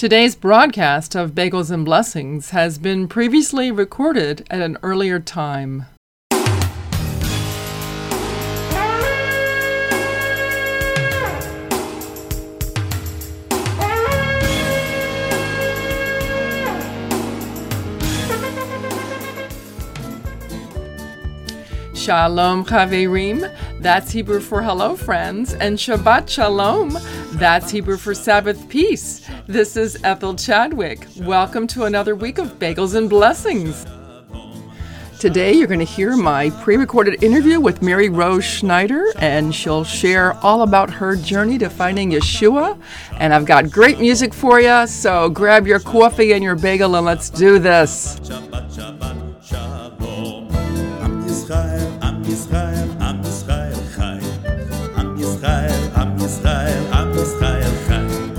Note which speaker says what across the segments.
Speaker 1: Today's broadcast of Bagels and Blessings has been previously recorded at an earlier time. Shalom Chaverim, that's Hebrew for hello friends, and Shabbat Shalom, that's Hebrew for Sabbath peace. This is Ethel Chadwick. Welcome to another week of Bagels and Blessings. Today you're going to hear my pre recorded interview with Mary Rose Schneider, and she'll share all about her journey to finding Yeshua. And I've got great music for you, so grab your coffee and your bagel and let's do this. Israel, Am Israel, Am Israel, Chai. Am Israel, Am Israel, Am Israel, Chai.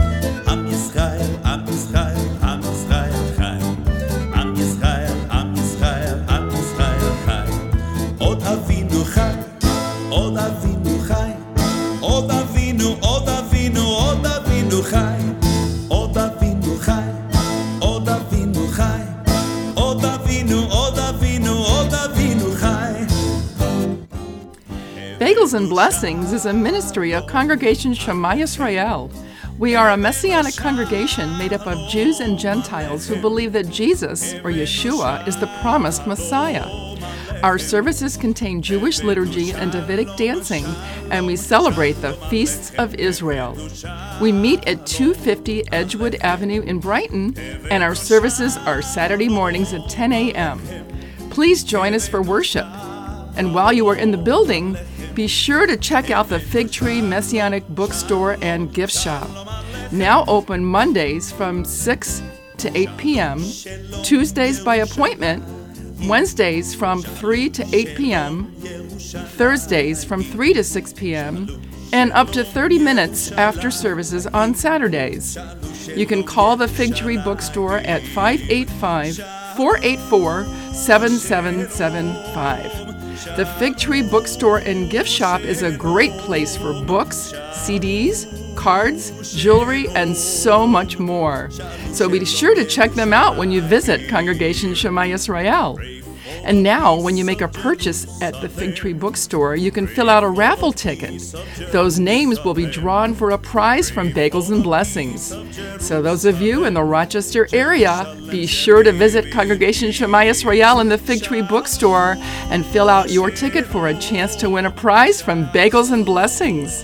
Speaker 1: Bagels and Blessings is a ministry of Congregation Shema Yisrael. We are a messianic congregation made up of Jews and Gentiles who believe that Jesus, or Yeshua, is the promised Messiah. Our services contain Jewish liturgy and Davidic dancing, and we celebrate the feasts of Israel. We meet at 250 Edgewood Avenue in Brighton, and our services are Saturday mornings at 10 a.m. Please join us for worship. And while you are in the building, be sure to check out the Fig Tree Messianic Bookstore and Gift Shop. Now open Mondays from 6 to 8 p.m., Tuesdays by appointment, Wednesdays from 3 to 8 p.m., Thursdays from 3 to 6 p.m., and up to 30 minutes after services on Saturdays. You can call the Fig Tree Bookstore at 585 484 7775. The Fig Tree Bookstore and Gift Shop is a great place for books, CDs, cards, jewelry, and so much more. So be sure to check them out when you visit Congregation Shema Yisrael. And now, when you make a purchase at the Fig Tree Bookstore, you can fill out a raffle ticket. Those names will be drawn for a prize from Bagels and Blessings. So, those of you in the Rochester area, be sure to visit Congregation Shema Yisrael in the Fig Tree Bookstore and fill out your ticket for a chance to win a prize from Bagels and Blessings.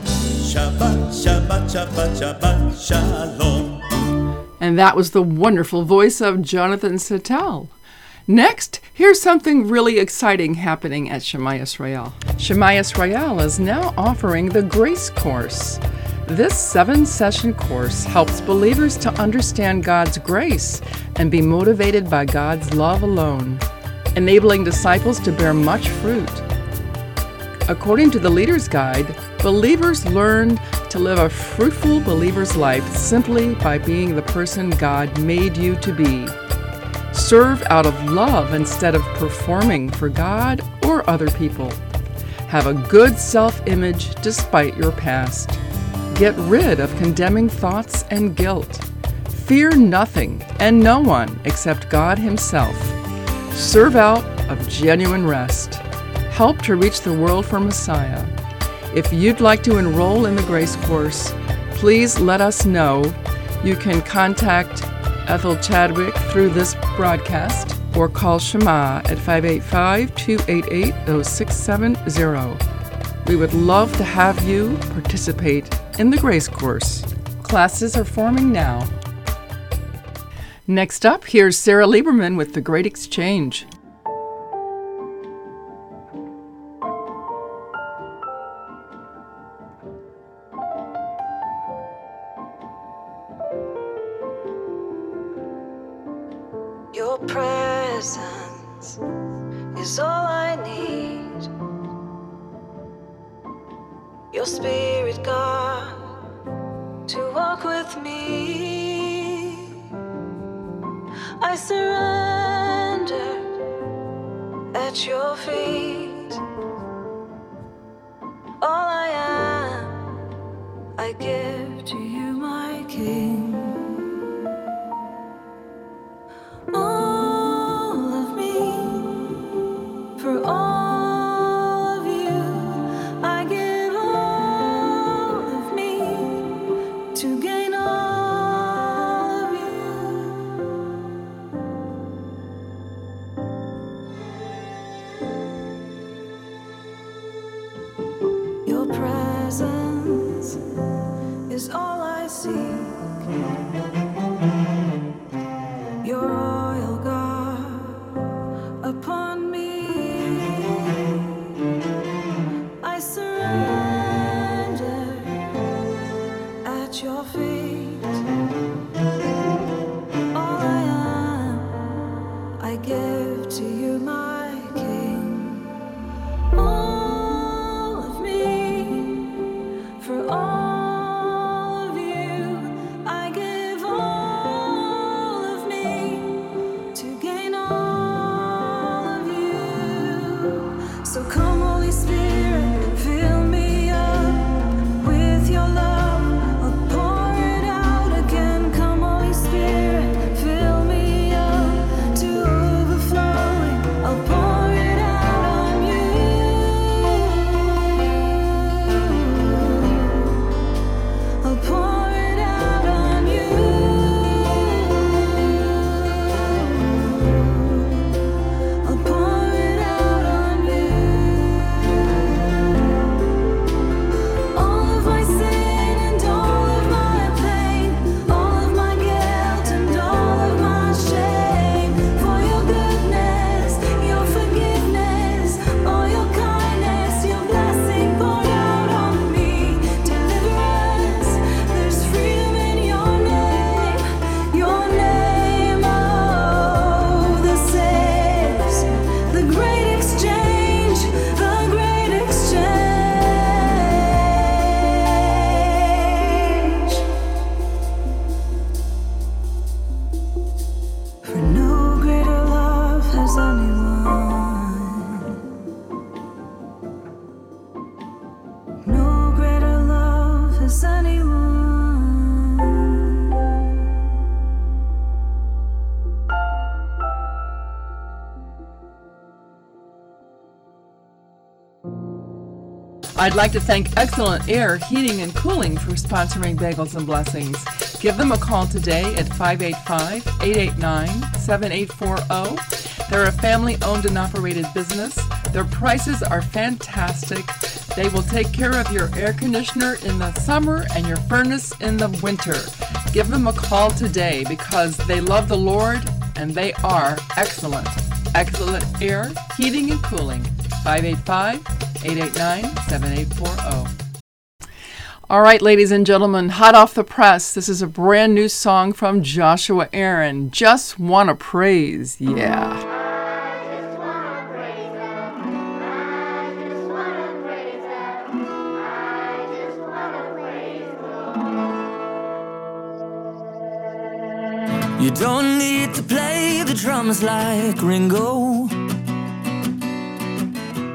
Speaker 1: Shabbat, Shabbat, Shabbat, Shabbat, Shalom. And that was the wonderful voice of Jonathan Settel. Next, here's something really exciting happening at Shema Yisrael. Shema Yisrael is now offering the Grace Course. This seven session course helps believers to understand God's grace and be motivated by God's love alone, enabling disciples to bear much fruit. According to the Leader's Guide, Believers learn to live a fruitful believer's life simply by being the person God made you to be. Serve out of love instead of performing for God or other people. Have a good self image despite your past. Get rid of condemning thoughts and guilt. Fear nothing and no one except God Himself. Serve out of genuine rest. Help to reach the world for Messiah if you'd like to enroll in the Grace course, please let us know. You can contact Ethel Chadwick through this broadcast or call Shema at 585 288 0670. We would love to have you participate in the Grace course. Classes are forming now. Next up, here's Sarah Lieberman with The Great Exchange. I'd like to thank Excellent Air Heating and Cooling for sponsoring Bagels and Blessings. Give them a call today at 585 889 7840. They're a family owned and operated business. Their prices are fantastic. They will take care of your air conditioner in the summer and your furnace in the winter. Give them a call today because they love the Lord and they are excellent. Excellent Air Heating and Cooling. 585 889 7840. All right, ladies and gentlemen, hot off the press, this is a brand new song from Joshua Aaron. Just wanna praise, yeah.
Speaker 2: You don't need to play the drums like Ringo.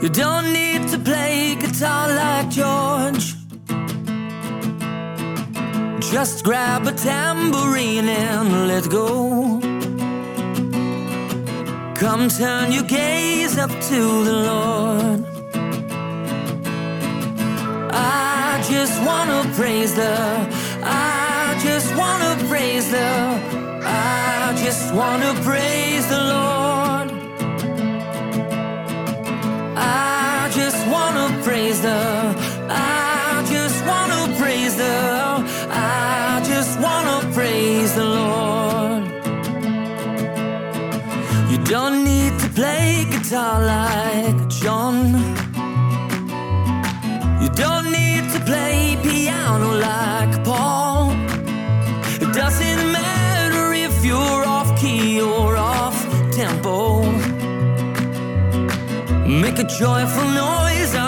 Speaker 2: You don't need to play guitar like George. Just grab a tambourine and let go. Come turn your gaze up to the Lord. I just wanna praise the, I just wanna praise the, I just wanna praise the Lord. guitar like John. You don't need to play piano like Paul. It doesn't matter if you're off key or off tempo. Make a joyful noise.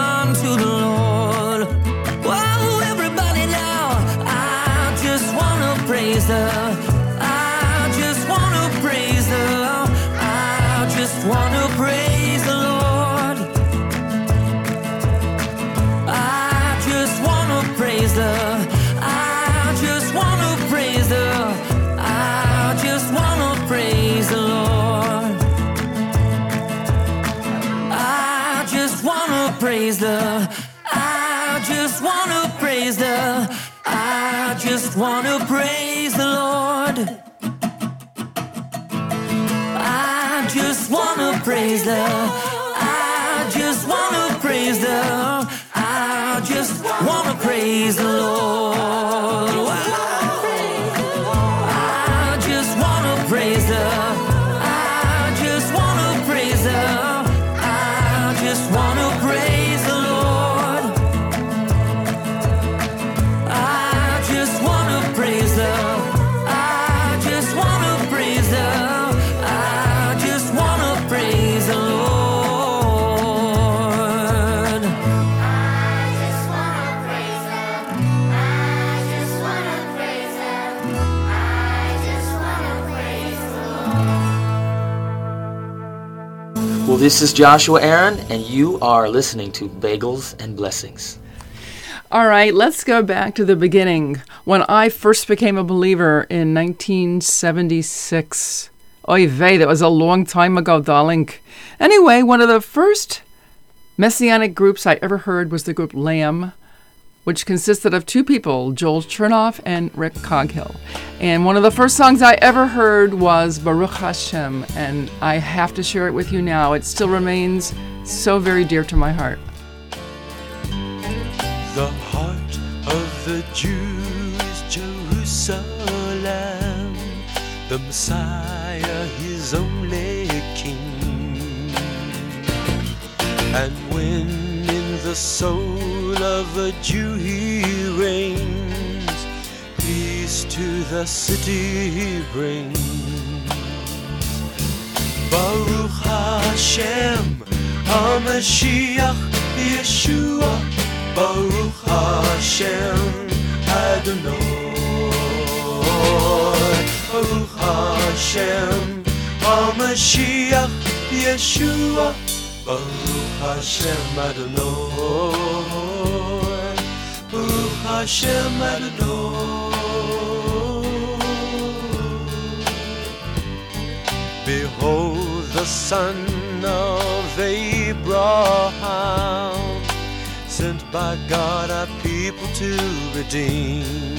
Speaker 3: This is Joshua Aaron, and you are listening to Bagels and Blessings.
Speaker 1: All right, let's go back to the beginning. When I first became a believer in 1976. Oy vey, that was a long time ago, darling. Anyway, one of the first messianic groups I ever heard was the group Lamb, which consisted of two people, Joel Chernoff and Rick Coghill. And one of the first songs I ever heard was Baruch Hashem, and I have to share it with you now. It still remains so very dear to my heart.
Speaker 4: The heart of the Jews, Jerusalem, the Messiah, his only King. And when in the soul of a Jew he reigns, peace to the city he brings. Baruch Hashem, HaMashiach, Yeshua, Baruch Hashem, Adonai. Baruch Hashem, HaMashiach, Yeshua, Baruch Hashem, Adonai. Hashem, Adonai. Behold the son of Abraham, sent by God our people to redeem.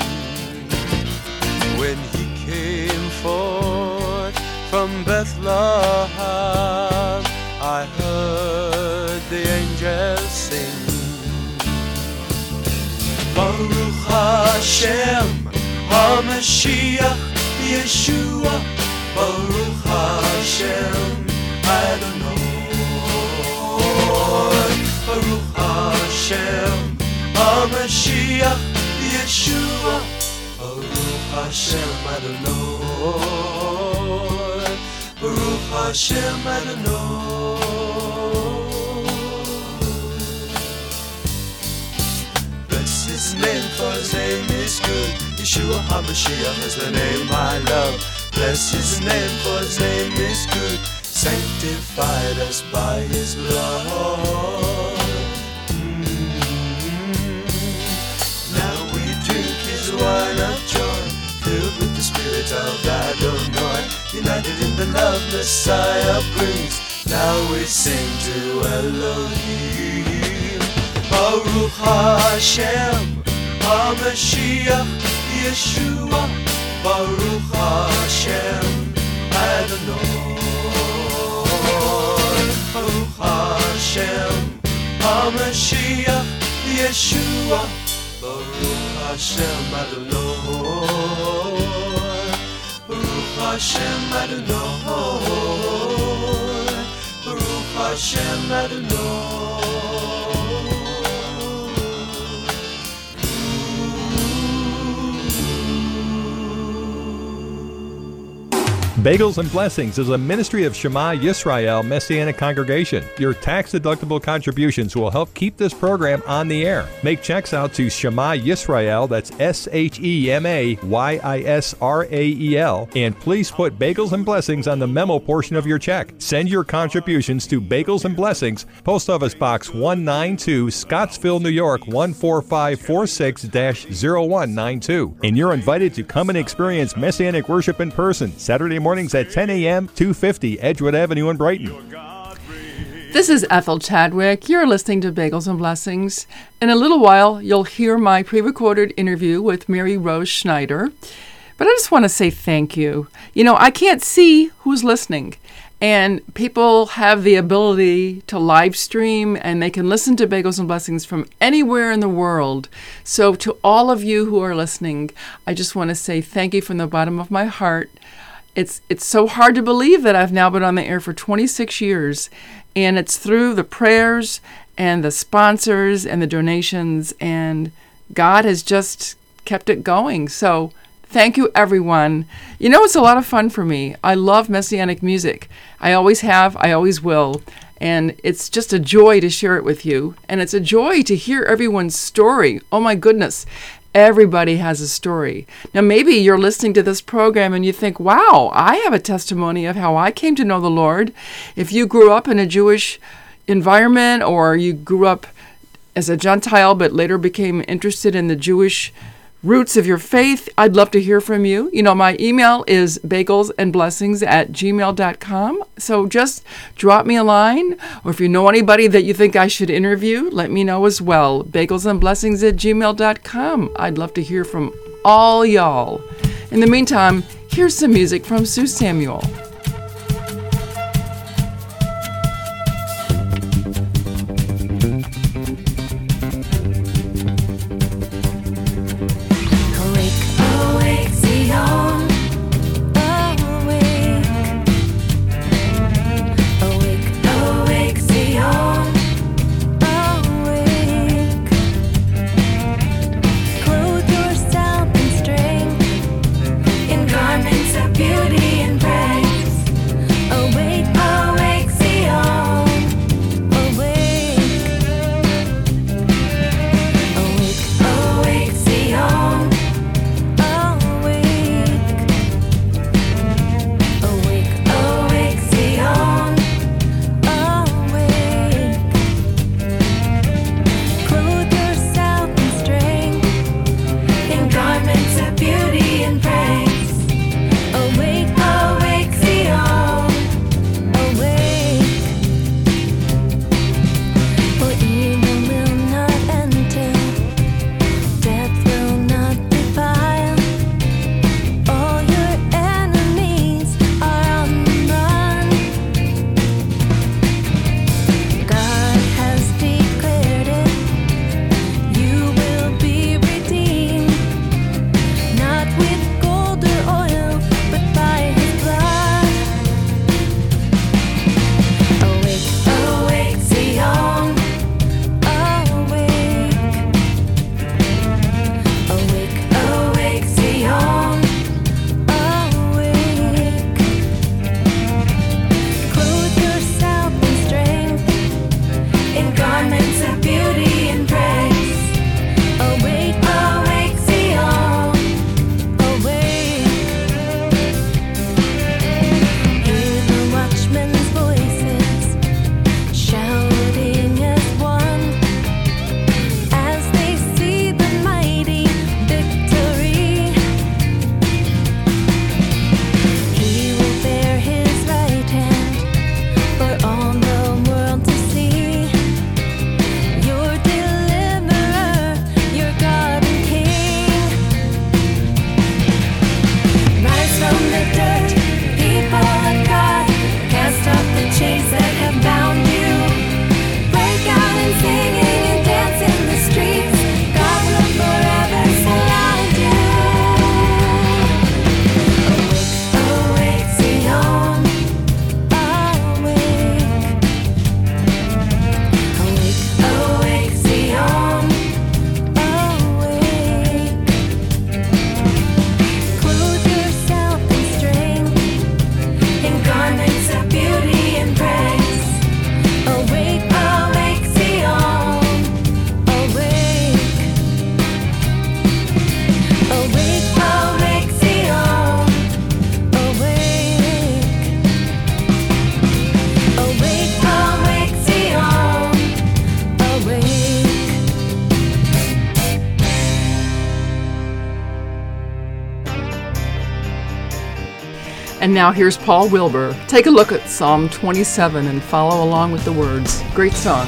Speaker 4: When he came forth from Bethlehem, I heard the angels sing. Baruch Hashem, HaMashiach, Yeshua, Baruch Hashem, Adonai. Baruch Hashem, HaMashiach, Yeshua, Baruch Hashem, Adonai. Baruch Hashem, Adonai. His name, for his name is good. Yeshua HaMashiach is the name I love. Bless his name, for his name is good. Sanctified us by his blood. Mm. Now we drink his wine of joy, filled with the spirit of Adonai. United in the love Messiah brings. Now we sing to Elohim. Baruch Hashem, HaMashiach, Yeshua, Baruch Hashem, Adonai. Baruch Hashem, HaMashiach, Yeshua, Baruch Hashem, Adonai. Baruch Hashem, Adonai. Baruch Hashem, Adonai.
Speaker 5: Bagels and Blessings is a ministry of Shema Yisrael Messianic Congregation. Your tax deductible contributions will help keep this program on the air. Make checks out to Shema Yisrael, that's S H E M A Y I S R A E L, and please put Bagels and Blessings on the memo portion of your check. Send your contributions to Bagels and Blessings, Post Office Box 192, Scottsville, New York 14546 0192. And you're invited to come and experience Messianic worship in person Saturday mornings at 10 a.m., 250 Edgewood Avenue in Brighton.
Speaker 1: This is Ethel Chadwick. You're listening to Bagels and Blessings. In a little while, you'll hear my pre recorded interview with Mary Rose Schneider. But I just want to say thank you. You know, I can't see who's listening, and people have the ability to live stream and they can listen to Bagels and Blessings from anywhere in the world. So, to all of you who are listening, I just want to say thank you from the bottom of my heart it's it's so hard to believe that I've now been on the air for 26 years and it's through the prayers and the sponsors and the donations and God has just kept it going. So thank you everyone. You know it's a lot of fun for me. I love messianic music. I always have, I always will. And it's just a joy to share it with you. And it's a joy to hear everyone's story. Oh my goodness. Everybody has a story. Now, maybe you're listening to this program and you think, wow, I have a testimony of how I came to know the Lord. If you grew up in a Jewish environment or you grew up as a Gentile but later became interested in the Jewish roots of your faith, I'd love to hear from you. You know, my email is bagelsandblessings at gmail.com. So just drop me a line, or if you know anybody that you think I should interview, let me know as well. Bagelsandblessings at gmail.com. I'd love to hear from all y'all. In the meantime, here's some music from Sue Samuel.
Speaker 6: Now here's Paul Wilbur. Take a look at Psalm 27 and follow along with the words. Great song.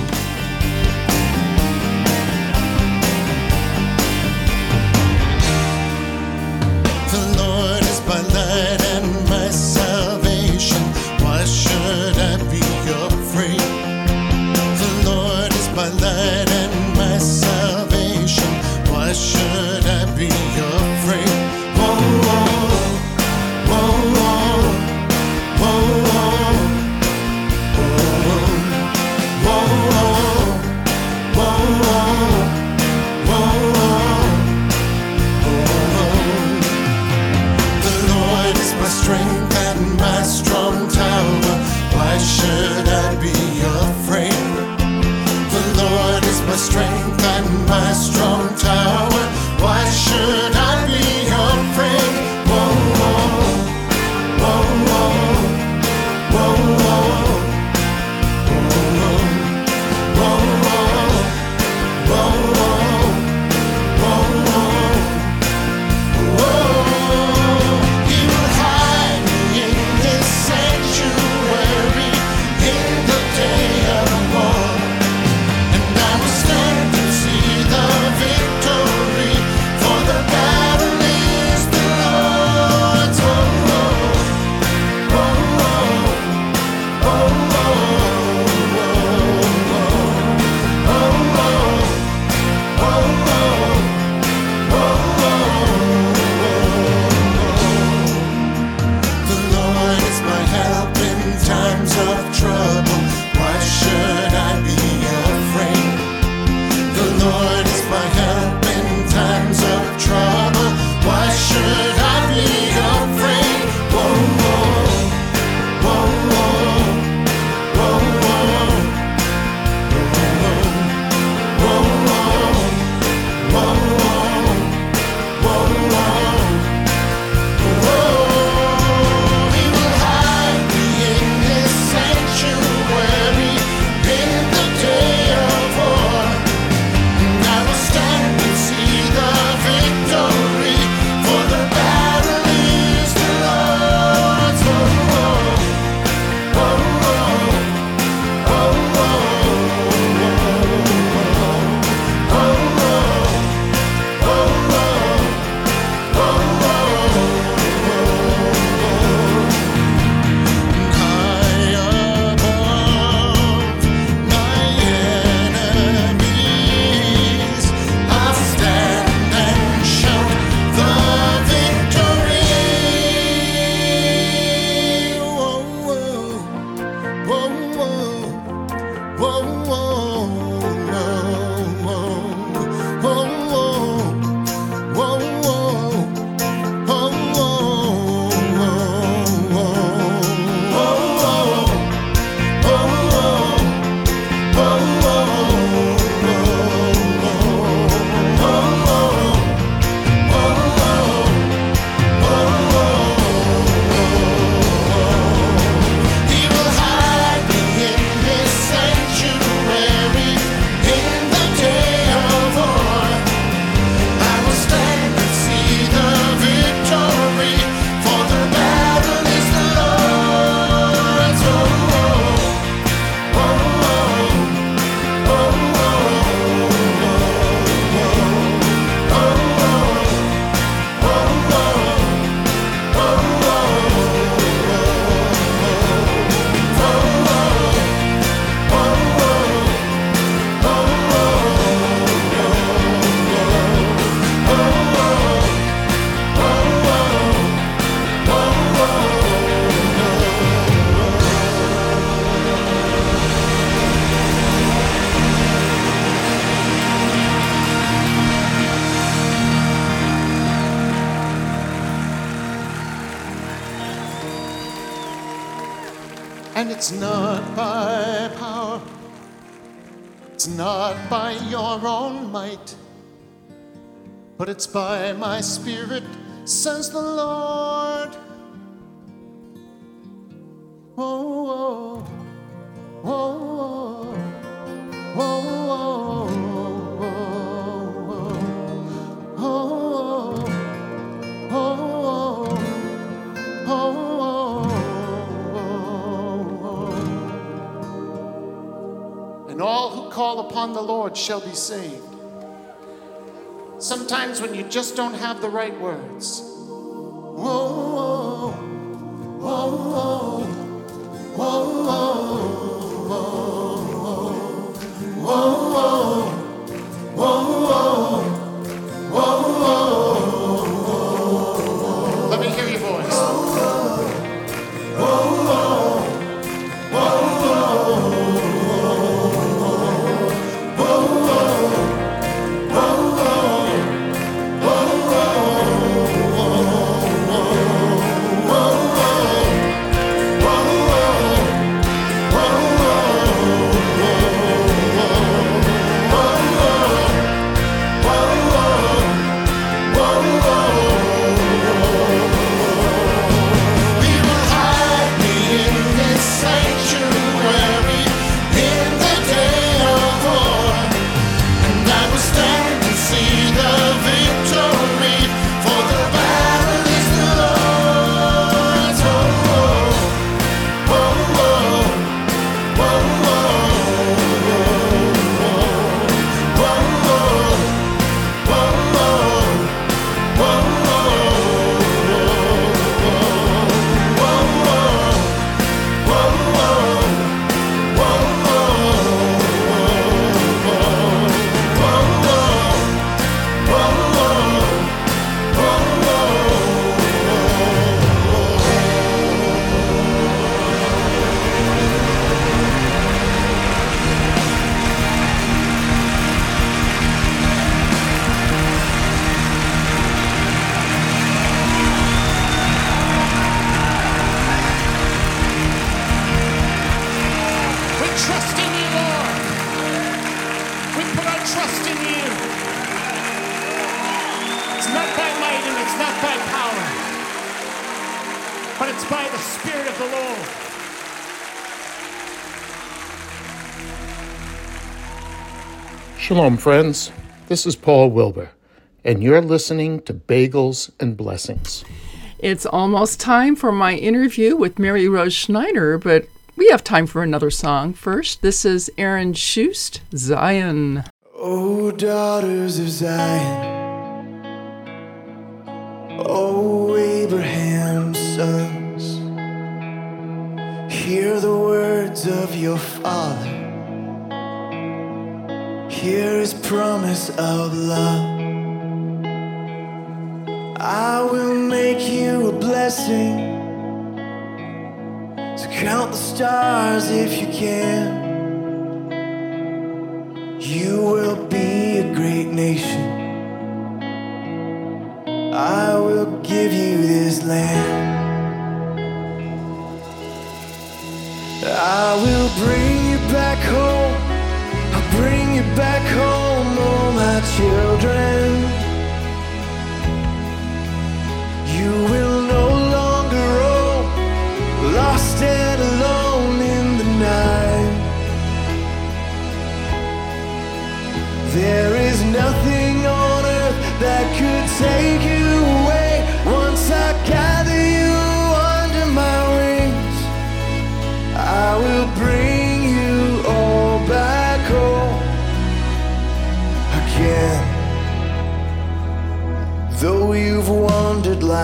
Speaker 6: Shall be saved. Sometimes when you just don't have the right words.
Speaker 7: Shalom, friends. This is Paul Wilbur, and you're listening to Bagels and Blessings.
Speaker 1: It's almost time for my interview with Mary Rose Schneider, but we have time for another song. First, this is Aaron Shust, Zion.
Speaker 8: Oh, daughters of Zion, Oh, Abraham's sons, hear the words of your father, hear his promise of love. I will make you a blessing, so count the stars if you can. You will be a great nation. I will give you this land. I will bring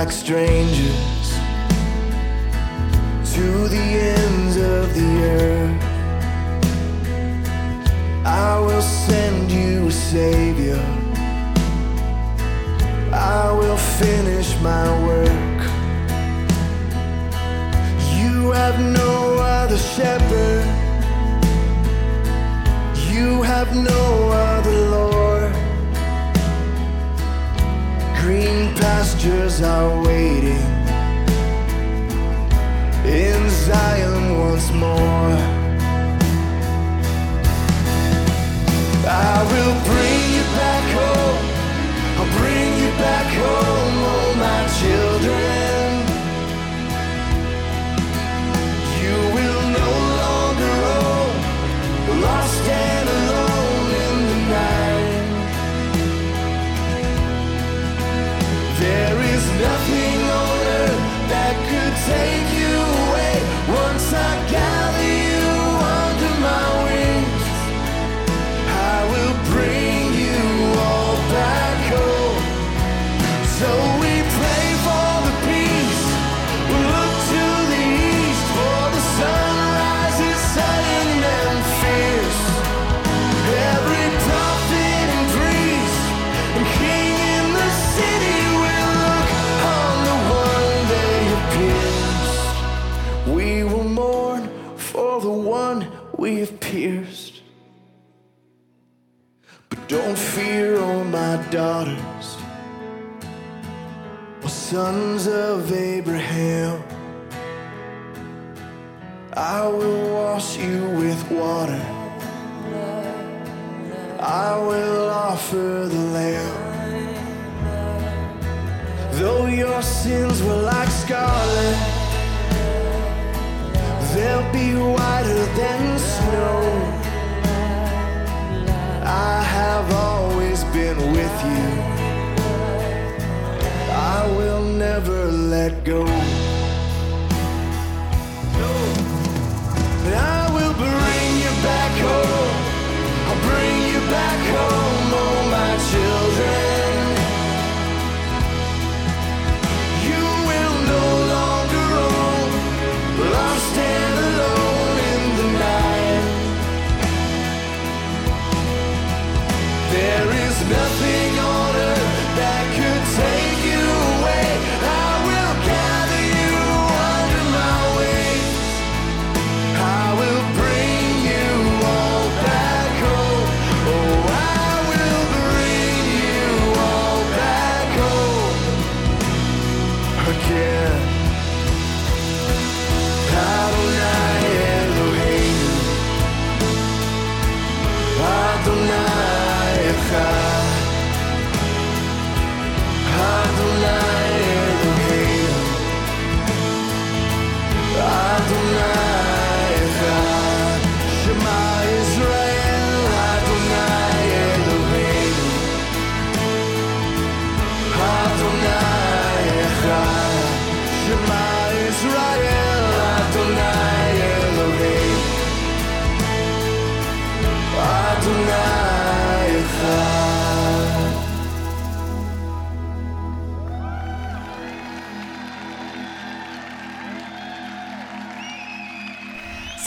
Speaker 8: like strangers to the ends of the earth. I will send you a savior. I will finish my work. You have no other shepherd. You have no pastures are waiting in Zion once more. I will bring daughters, oh sons of Abraham. I will wash you with water. I will offer the lamb. Though your sins were like scarlet, they'll be whiter than snow. I have always been with you. I will never let go.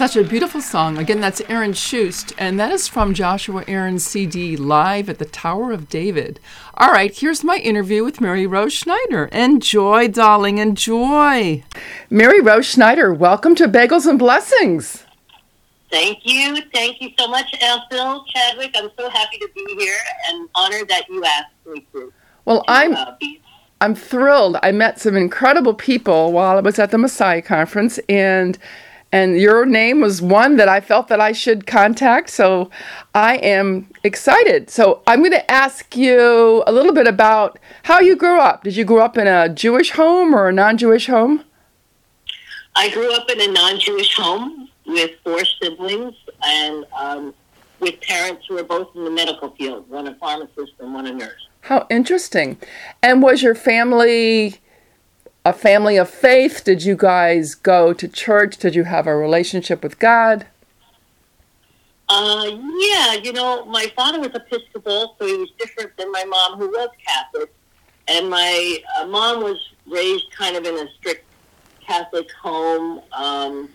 Speaker 1: Such a beautiful song. Again, that's Aaron Shust, and that is from Joshua Aaron's CD, Live at the Tower of David. All right, here's my interview with Mary Rose Schneider. Enjoy, darling, enjoy. Mary Rose Schneider, welcome to Bagels and Blessings.
Speaker 9: Thank you. Thank you so much, Ethel Chadwick. I'm so happy to be here and honored that you asked me to.
Speaker 1: Well,
Speaker 9: to,
Speaker 1: I'm
Speaker 9: uh,
Speaker 1: I'm thrilled. I met some incredible people while I was at the Messiah conference and and your name was one that I felt that I should contact. So I am excited. So I'm going to ask you a little bit about how you grew up. Did you grow up in a Jewish home or a non-Jewish home?
Speaker 9: I grew up in a non-Jewish home with four siblings and um, with parents who were both in the medical field, one a pharmacist and one a nurse.
Speaker 1: How interesting. And was your family a family of faith? Did you guys go to church? Did you have a relationship with God?
Speaker 9: Uh, yeah, you know, my father was Episcopal, so he was different than my mom, who was Catholic. And my uh, mom was raised kind of in a strict Catholic home. Um,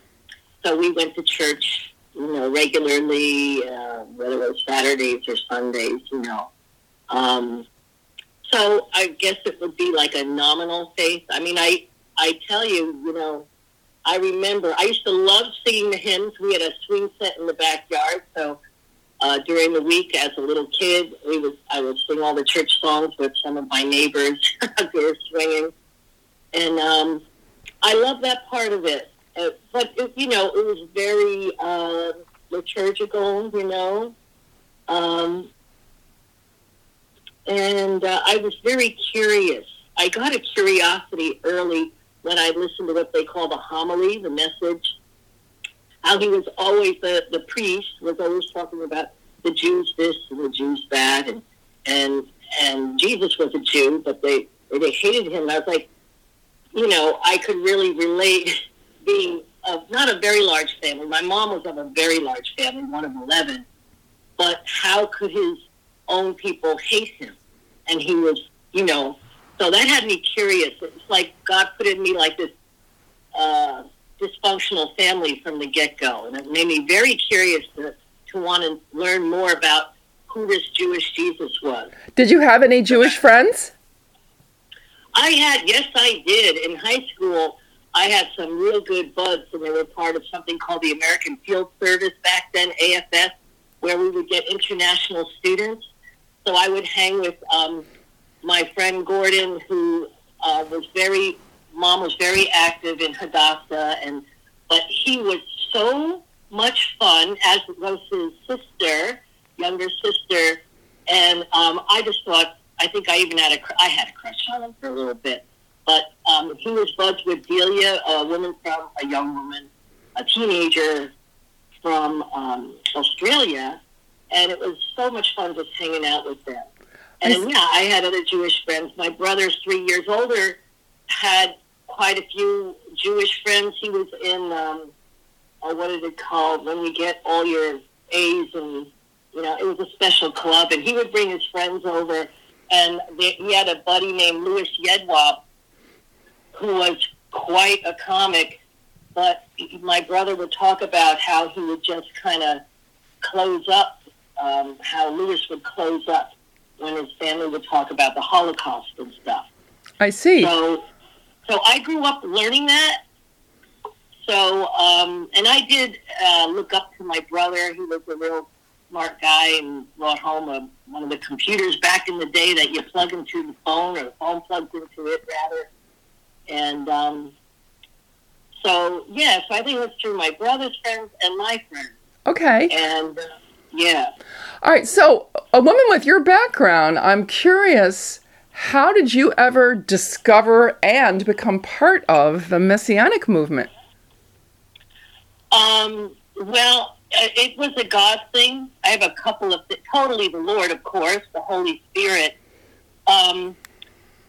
Speaker 9: so we went to church, you know, regularly, uh, whether it was Saturdays or Sundays, you know. Um, so I guess it would be like a nominal faith. I mean, I I tell you, you know, I remember I used to love singing the hymns. We had a swing set in the backyard, so uh, during the week as a little kid, we would I would sing all the church songs with some of my neighbors who were swinging, and um, I love that part of it. Uh, but it, you know, it was very uh, liturgical, you know. Um, and uh, I was very curious. I got a curiosity early when I listened to what they call the homily, the message. How he was always the the priest was always talking about the Jews this and the Jews that, and and and Jesus was a Jew, but they they hated him. I was like, you know, I could really relate being of not a very large family. My mom was of a very large family, one of eleven, but how could his own people hate him? And he was, you know, so that had me curious. It's like God put in me like this uh, dysfunctional family from the get go, and it made me very curious to to want to learn more about who this Jewish Jesus was.
Speaker 1: Did you have any Jewish friends?
Speaker 9: I had, yes, I did. In high school, I had some real good buds, and they were part of something called the American Field Service back then, AFS, where we would get international students. So I would hang with um, my friend Gordon, who uh, was very, mom was very active in Hadassah, and but he was so much fun, as was his sister, younger sister, and um, I just thought, I think I even had a, I had a crush on him for a little bit, but um, he was buds with Delia, a woman from a young woman, a teenager from um, Australia, and it was so much fun just hanging out with them. And then, yeah, I had other Jewish friends. My brother's three years older had quite a few Jewish friends. He was in, um, uh, what is it called, when you get all your A's and, you know, it was a special club. And he would bring his friends over. And they, he had a buddy named Louis Yedwab who was quite a comic. But my brother would talk about how he would just kind of close up, um, how Lewis would close up when his family would talk about the Holocaust and stuff.
Speaker 1: I see.
Speaker 9: So, so I grew up learning that. So, um, and I did uh, look up to my brother. He was a real smart guy and brought home a, one of the computers back in the day that you plug into the phone or the phone plugs into it rather. And um, so, yeah, so I think it's through my brother's friends and my friends.
Speaker 1: Okay.
Speaker 9: And uh, yeah.
Speaker 1: All right. So, a woman with your background, I'm curious, how did you ever discover and become part of the Messianic movement?
Speaker 9: Um, well, uh, it was a God thing. I have a couple of th- totally the Lord, of course, the Holy Spirit. Um,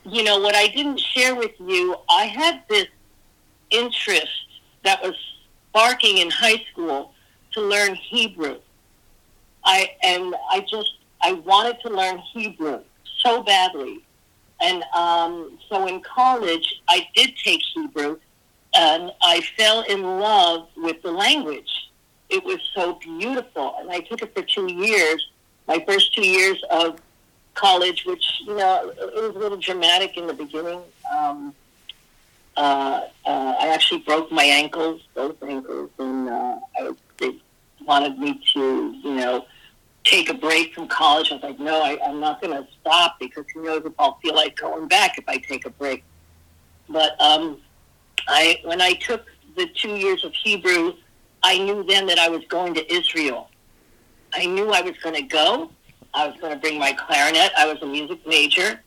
Speaker 9: you know what I didn't share with you. I had this interest that was sparking in high school to learn Hebrew. I and I just I wanted to learn Hebrew so badly, and um, so in college I did take Hebrew, and I fell in love with the language. It was so beautiful, and I took it for two years. My first two years of college, which you know, it was a little dramatic in the beginning. Um, uh, uh, I actually broke my ankles, both ankles, and uh, I, they wanted me to, you know, take a break from college. I was like, no, I, I'm not going to stop because who knows if I'll feel like going back if I take a break. But um, I, when I took the two years of Hebrew, I knew then that I was going to Israel. I knew I was going to go. I was going to bring my clarinet. I was a music major,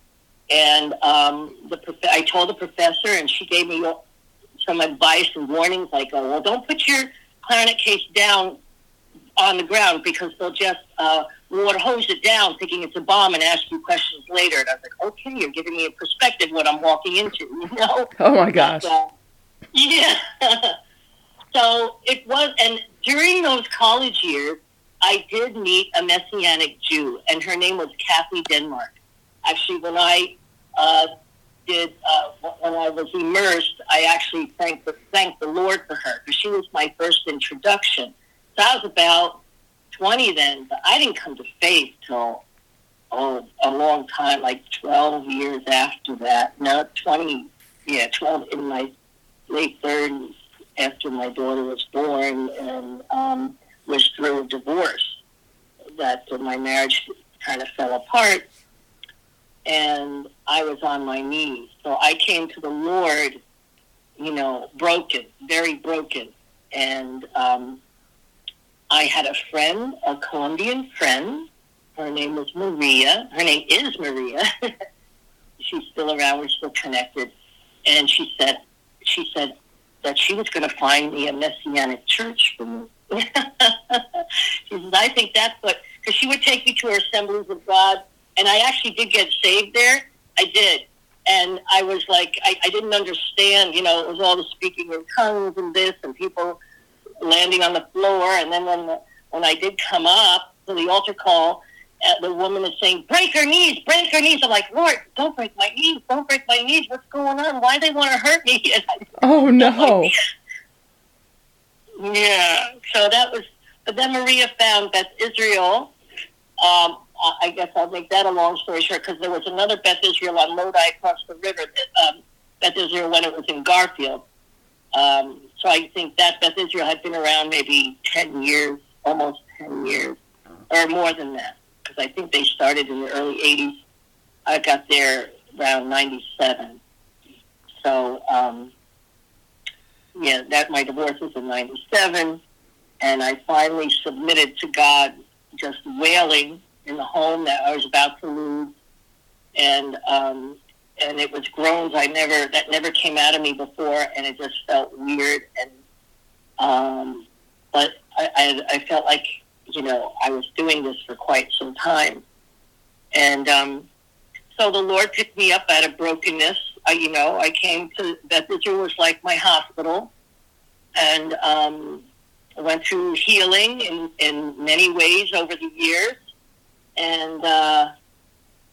Speaker 9: and um, the prof- I told the professor, and she gave me some advice and warnings, like, "Oh, well, don't put your clarinet case down on the ground because they'll just uh, water hose it down, thinking it's a bomb, and ask you questions later." And I was like, "Okay, you're giving me a perspective what I'm walking into," you know.
Speaker 1: Oh my gosh.
Speaker 9: But, uh, yeah. so it was, and during those college years, I did meet a Messianic Jew, and her name was Kathy Denmark. Actually, when I uh, did, uh, when I was immersed, I actually thanked the, thanked the Lord for her because she was my first introduction. So I was about 20 then, but I didn't come to faith till oh, a long time, like 12 years after that. No, 20, yeah, 12 in my late 30s after my daughter was born and um, was through a divorce that my marriage kind of fell apart and I was on my knees. So I came to the Lord, you know, broken, very broken. And um, I had a friend, a Colombian friend. Her name was Maria. Her name is Maria. She's still around. We're still connected. And she said, she said that she was going to find me a messianic church for me. she says, I think that's what, because she would take me to her assemblies of God, and I actually did get saved there. I did. And I was like, I, I didn't understand, you know, it was all the speaking in tongues and this, and people landing on the floor. And then when, the, when I did come up to the altar call, uh, the woman is saying, break her knees, break her knees. I'm like, Lord, don't break my knees, don't break my knees. What's going on? Why do they want to hurt me?
Speaker 1: Oh no.
Speaker 9: yeah. So that was, but then Maria found Beth Israel. Um, I I guess I'll make that a long story short because there was another Beth Israel on Lodi across the river. That, um, Beth Israel when it was in Garfield. Um, so I think that Beth Israel had been around maybe ten years, almost ten years, or more than that. Because I think they started in the early 80s. I got there around 97. So, um, yeah, that my divorce was in 97. And I finally submitted to God, just wailing in the home that I was about to lose. And, um, and it was groans I never, that never came out of me before. And it just felt weird. And, um, but I, I, I felt like, you know, I was doing this for quite some time. And, um, so the Lord picked me up out of brokenness. I, you know, I came to Bethesda was like my hospital, and um, I went through healing in, in many ways over the years. And uh,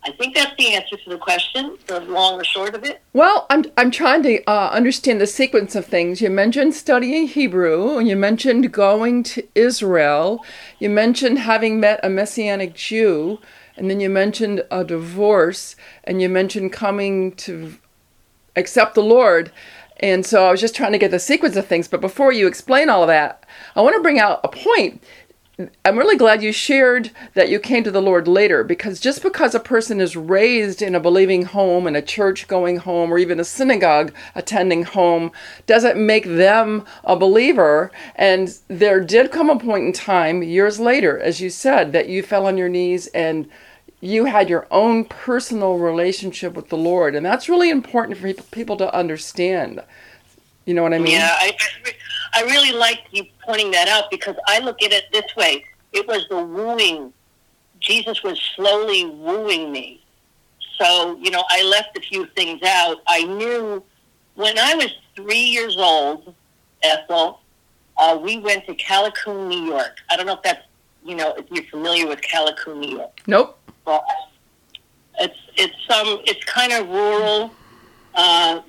Speaker 9: I think that's the answer to the question, the long or short of it.
Speaker 1: Well, I'm I'm trying to uh, understand the sequence of things. You mentioned studying Hebrew, and you mentioned going to Israel. You mentioned having met a Messianic Jew, and then you mentioned a divorce, and you mentioned coming to accept the Lord. And so I was just trying to get the sequence of things. But before you explain all of that, I want to bring out a point. I'm really glad you shared that you came to the Lord later because just because a person is raised in a believing home, in a church going home, or even a synagogue attending home, doesn't make them a believer. And there did come a point in time, years later, as you said, that you fell on your knees and you had your own personal relationship with the Lord. And that's really important for people to understand. You know what I mean?
Speaker 9: Yeah, I really like you pointing that out because I look at it this way. It was the wooing. Jesus was slowly wooing me. So, you know, I left a few things out. I knew when I was three years old, Ethel, uh, we went to Callicoon, New York. I don't know if that's, you know, if you're familiar with Callicoon, New York.
Speaker 1: Nope.
Speaker 9: Well, it's it's some it's kind of rural. Uh,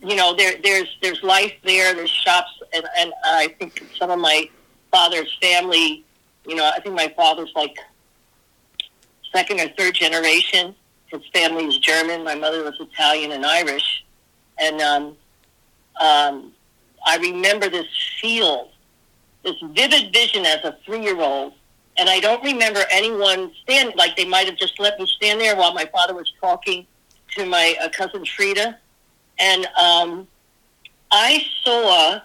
Speaker 9: you know, there there's there's life there. There's shops, and and I think some of my father's family. You know, I think my father's like second or third generation. His family is German. My mother was Italian and Irish, and um, um, I remember this field, this vivid vision as a three-year-old and I don't remember anyone stand like they might have just let me stand there while my father was talking to my uh, cousin Frida, and um, I saw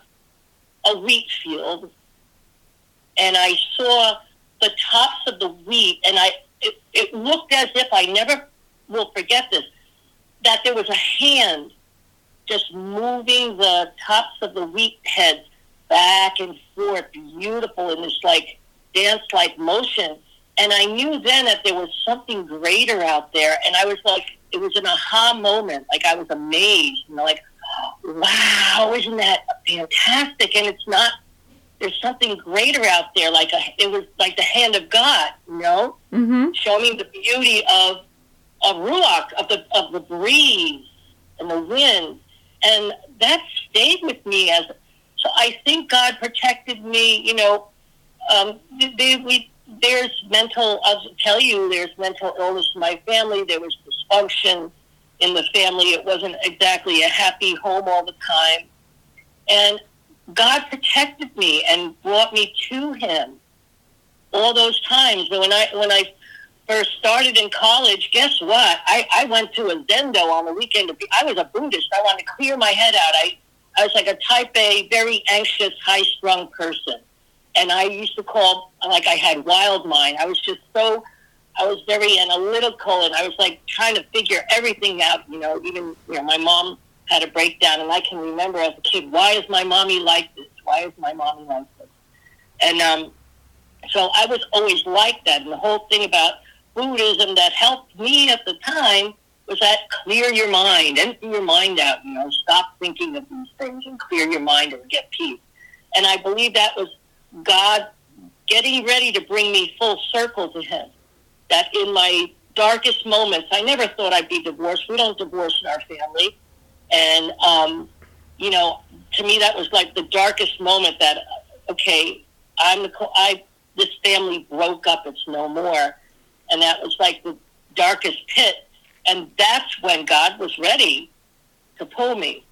Speaker 9: a wheat field, and I saw the tops of the wheat, and I it, it looked as if I never will forget this that there was a hand just moving the tops of the wheat heads back and forth, beautiful in this like dance like motion. And I knew then that there was something greater out there. And I was like, it was an aha moment. Like I was amazed, you know, like, wow, isn't that fantastic? And it's not, there's something greater out there. Like a, it was like the hand of God, you know,
Speaker 1: Mm-hmm.
Speaker 9: showing the beauty of, of Ruach, of the, of the breeze and the wind. And that stayed with me as, so I think God protected me, you know, um, they, we, there's mental, I'll tell you, there's mental illness in my family. There was dysfunction in the family. It wasn't exactly a happy home all the time. And God protected me and brought me to Him all those times. When I, when I first started in college, guess what? I, I went to a Zendo on the weekend. I was a Buddhist. I wanted to clear my head out. I, I was like a type A, very anxious, high strung person and I used to call like I had wild mind. I was just so I was very analytical, and I was like trying to figure everything out. You know, even you know my mom had a breakdown, and I can remember as a kid, why is my mommy like this? Why is my mommy like this? And um, so I was always like that. And the whole thing about Buddhism that helped me at the time was that clear your mind, empty your mind out. You know, stop thinking of these things and clear your mind and get peace. And I believe that was God getting ready to bring me full circle to Him. That in my darkest moments, I never thought I'd be divorced. We don't divorce in our family. And, um, you know, to me, that was like the darkest moment that, okay, I'm the, co- I, this family broke up. It's no more. And that was like the darkest pit. And that's when God was ready to pull me,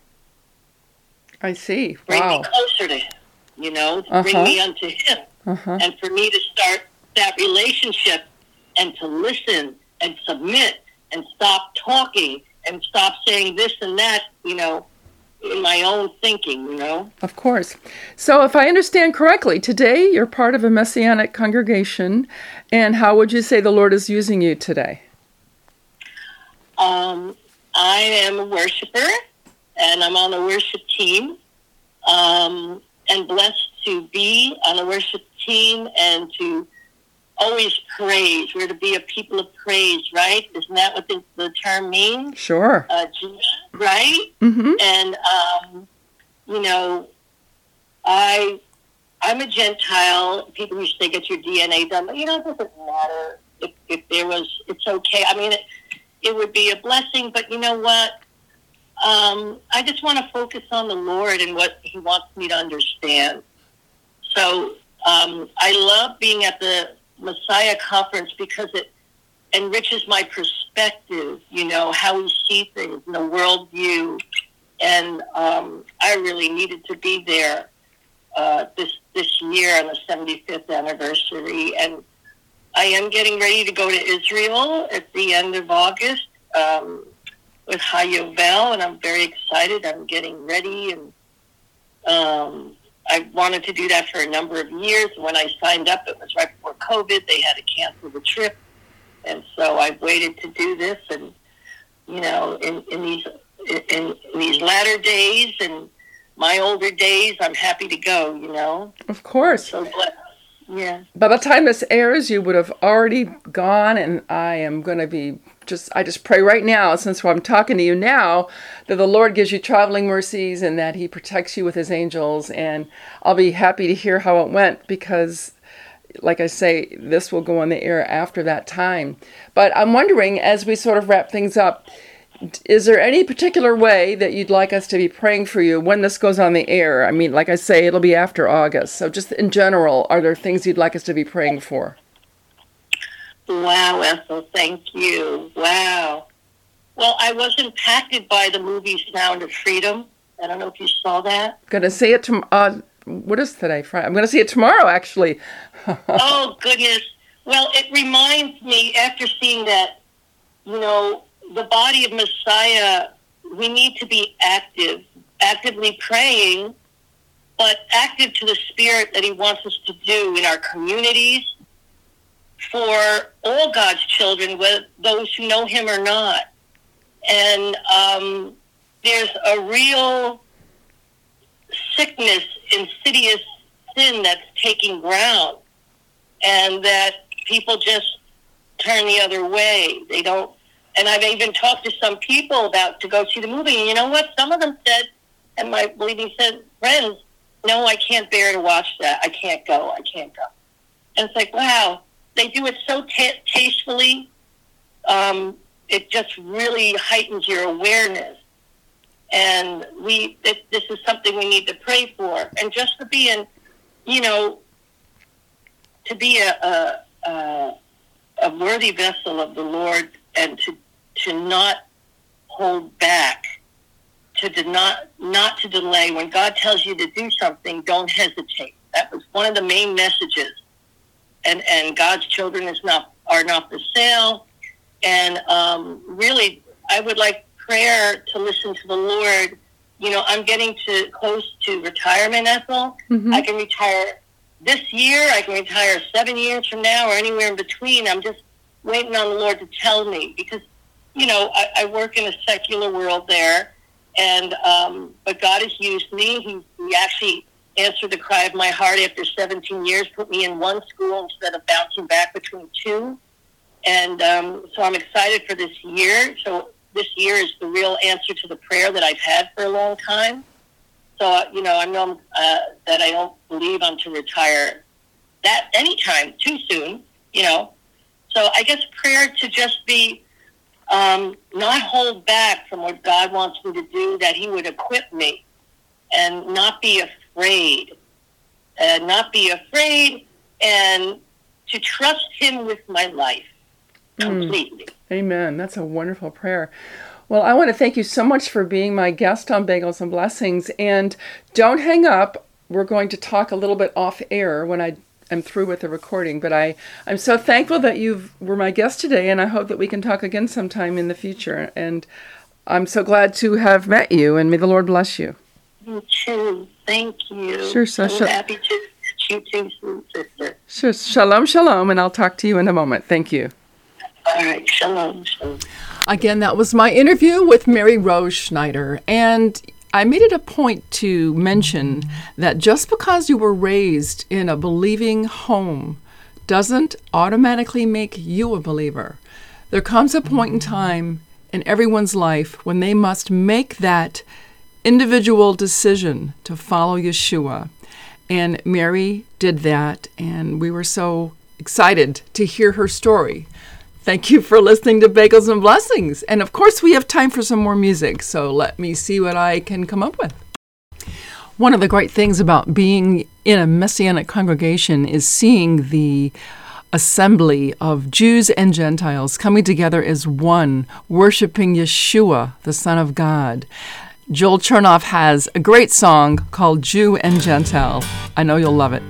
Speaker 1: I see.
Speaker 9: bring
Speaker 1: Wow.
Speaker 9: me closer to Him, you know, bring
Speaker 1: Uh-huh.
Speaker 9: me unto Him.
Speaker 1: Uh-huh.
Speaker 9: and for me to start that relationship and to listen and submit and stop talking and stop saying this and that, you know, in my own thinking, you know.
Speaker 1: Of course. So, if I understand correctly, today you're part of a messianic congregation, and how would you say the Lord is using you today?
Speaker 9: Um, I am a worshiper, and I'm on the worship team, um, and blessed to be on the worship team and to always praise. We're to be a people of praise, right? Isn't that what the, the term means?
Speaker 1: Sure.
Speaker 9: Uh, right?
Speaker 1: Mm-hmm.
Speaker 9: And um, you know, I I'm a Gentile. People used to say get your DNA done, but you know, it doesn't matter if, if there was. It's okay. I mean, it, it would be a blessing, but you know what? Um, I just want to focus on the Lord and what He wants me to understand. So um, I love being at the Messiah conference because it enriches my perspective. You know how we see things in the worldview, and um, I really needed to be there uh, this this year on the 75th anniversary, and I am getting ready to go to Israel at the end of August um, with Hayovel, and I'm very excited. I'm getting ready, and um, I wanted to do that for a number of years. When I signed up, it was right before COVID. They had to cancel the trip, and so I waited to do this. And you know, in, in these in, in these latter days and my older days, I'm happy to go. You know,
Speaker 1: Of course.
Speaker 9: so blessed. Yeah.
Speaker 1: By the time this airs, you would have already gone, and I am going to be just, I just pray right now, since I'm talking to you now, that the Lord gives you traveling mercies and that He protects you with His angels. And I'll be happy to hear how it went because, like I say, this will go on the air after that time. But I'm wondering, as we sort of wrap things up, is there any particular way that you'd like us to be praying for you when this goes on the air? I mean, like I say, it'll be after August. So, just in general, are there things you'd like us to be praying for?
Speaker 9: Wow, Ethel, thank you. Wow. Well, I was impacted by the movie Sound of Freedom. I don't know if you saw that.
Speaker 1: Going to see it tomorrow. Uh, what is today? Friday. I'm going to see it tomorrow, actually.
Speaker 9: oh, goodness. Well, it reminds me, after seeing that, you know, the body of Messiah, we need to be active, actively praying, but active to the spirit that he wants us to do in our communities for all God's children, whether those who know him or not. And um, there's a real sickness, insidious sin that's taking ground, and that people just turn the other way. They don't. And I've even talked to some people about to go see the movie, and you know what? Some of them said, and my believing said, friends, no, I can't bear to watch that. I can't go. I can't go. And it's like, wow, they do it so ta tastefully. Um, it just really heightens your awareness. And we, it, this is something we need to pray for. And just to be in, you know, to be a, a, a, a worthy vessel of the Lord and to, to not hold back, to not, not to delay. When God tells you to do something, don't hesitate. That was one of the main messages. And, and God's children is not, are not for sale. And um, really, I would like prayer to listen to the Lord. You know, I'm getting to close to retirement, Ethel.
Speaker 1: Mhm.
Speaker 9: I can retire this year. I can retire seven years from now, or anywhere in between. I'm just waiting on the Lord to tell me because, you know, I, I work in a secular world there, and um, but God has used me. He, he actually answered the cry of my heart after 17 years, put me in one school instead of bouncing back between two. And um, so I'm excited for this year. So this year is the real answer to the prayer that I've had for a long time. So, uh, you know, I know uh, that I don't believe I'm to retire that anytime too soon, you know. So I guess prayer to just be, um, not hold back from what God wants me to do, that He would equip me and not be afraid. And not be afraid and to trust Him with my life hmm. completely.
Speaker 1: Amen. That's a wonderful prayer. Well, I want to thank you so much for being my guest on Bagels and Blessings. And don't hang up. We're going to talk a little bit off air when I am through with the recording. But I, I'm so thankful that you were my guest today, and I hope that we can talk again sometime in the future. And I'm so glad to have met you, and may the Lord bless you.
Speaker 9: You too. Thank you.
Speaker 1: Sure, so
Speaker 9: so
Speaker 1: shall-
Speaker 9: happy to you too, sweet sister.
Speaker 1: Sure. Shalom, shalom, and I'll talk to you in a moment. Thank you.
Speaker 9: All right, shalom, shalom.
Speaker 1: Again, that was my interview with Mary Rose Schneider. And I made it a point to mention that just because you were raised in a believing home doesn't automatically make you a believer. There comes a point in time in everyone's life when they must make that individual decision to follow Yeshua. And Mary did that, and we were so excited to hear her story. Thank you for listening to Bagels and Blessings. And of course, we have time for some more music, so let me see what I can come up with. One of the great things about being in a messianic congregation is seeing the assembly of Jews and Gentiles coming together as one, worshiping Yeshua, the Son of God. Joel Chernoff has a great song called Jew and Gentile. I know you'll love it.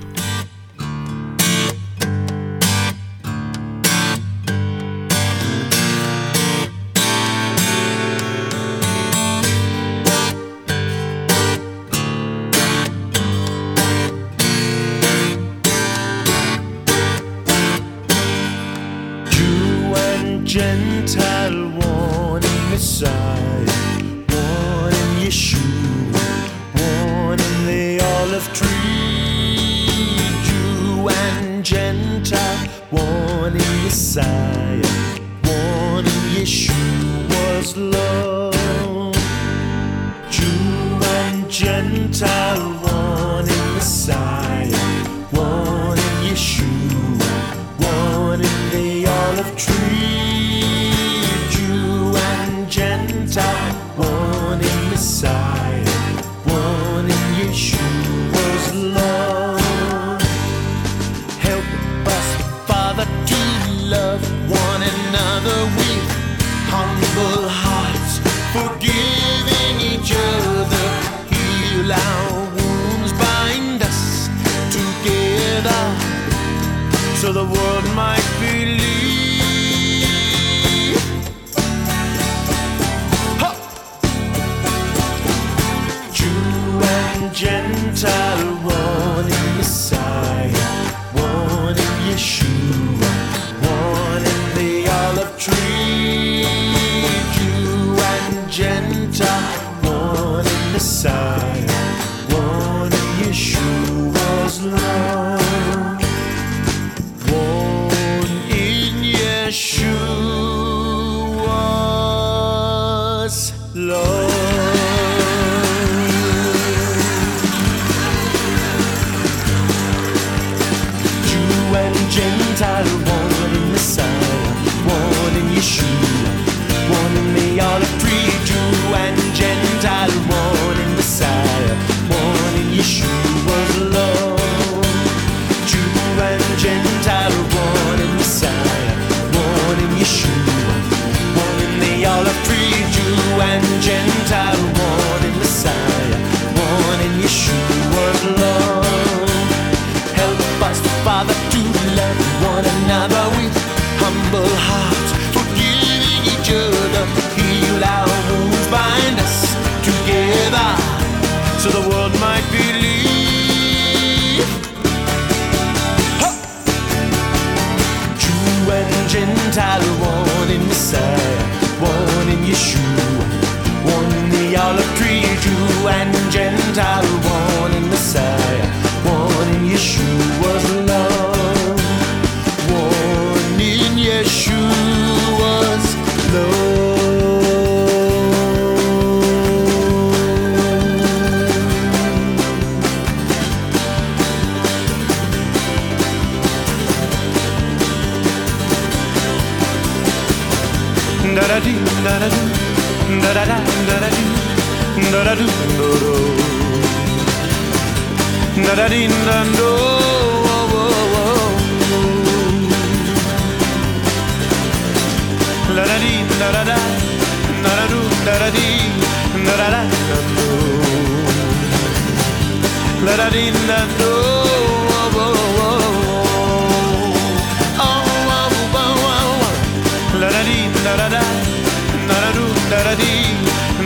Speaker 6: Jew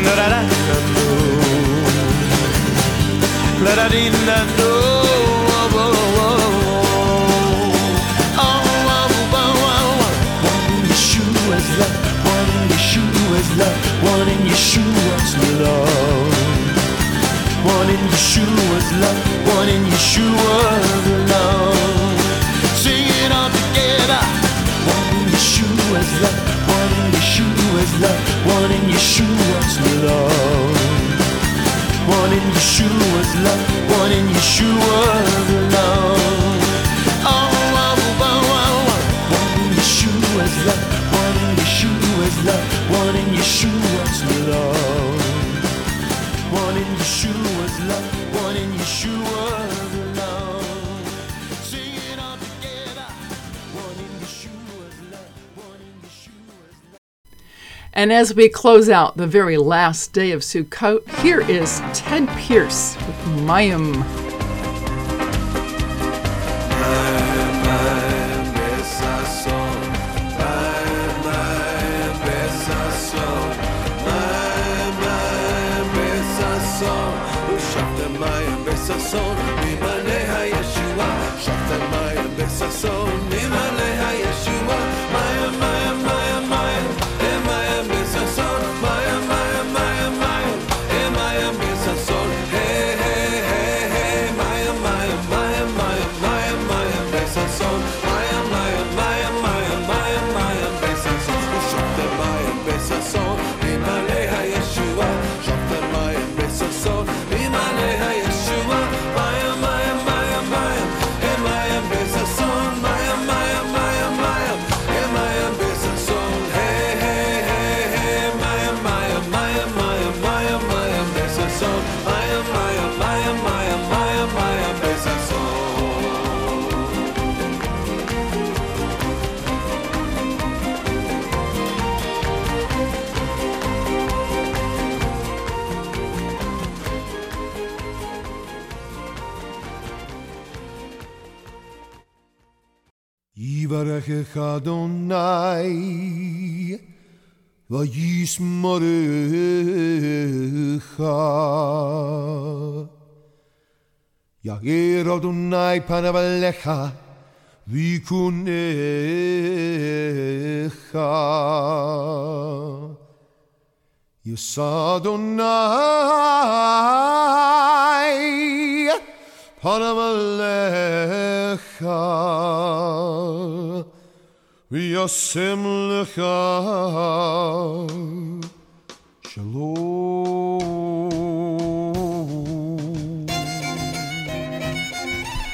Speaker 6: da da da da do da da da do oh, oh, oh, oh. Oh, oh, oh, oh. One love, one love, one in Yeshua's love. One in love, one in love. Sing it all together. One love, love, one in Yeshua's love. One in Yeshua's love, one in Yeshua's love. Oh, oh, oh, oh, oh. One in Yeshua's love, one in Yeshua's love, one in Yeshua's love. One in Yeshua's love,
Speaker 4: And as we close out the very last day of Sukkot, here is Ted Pearce with Mayim.
Speaker 6: יברכך אדוני וישמרך יאיר אדוני פניו עליך ויקונך יישא אדוני פניו עליך וישם לך שלום.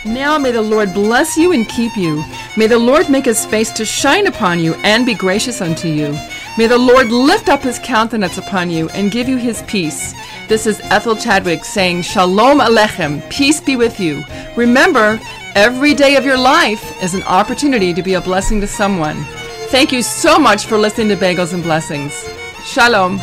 Speaker 4: Now may the Lord bless you and keep you. May the Lord make his face to shine upon you and be gracious unto you. May the Lord lift up his countenance upon you and give you his peace. This is Ethel Chadwick saying, Shalom Alechem, peace be with you. Remember, every day of your life is an opportunity to be a blessing to someone. Thank you so much for listening to Bagels and Blessings. Shalom.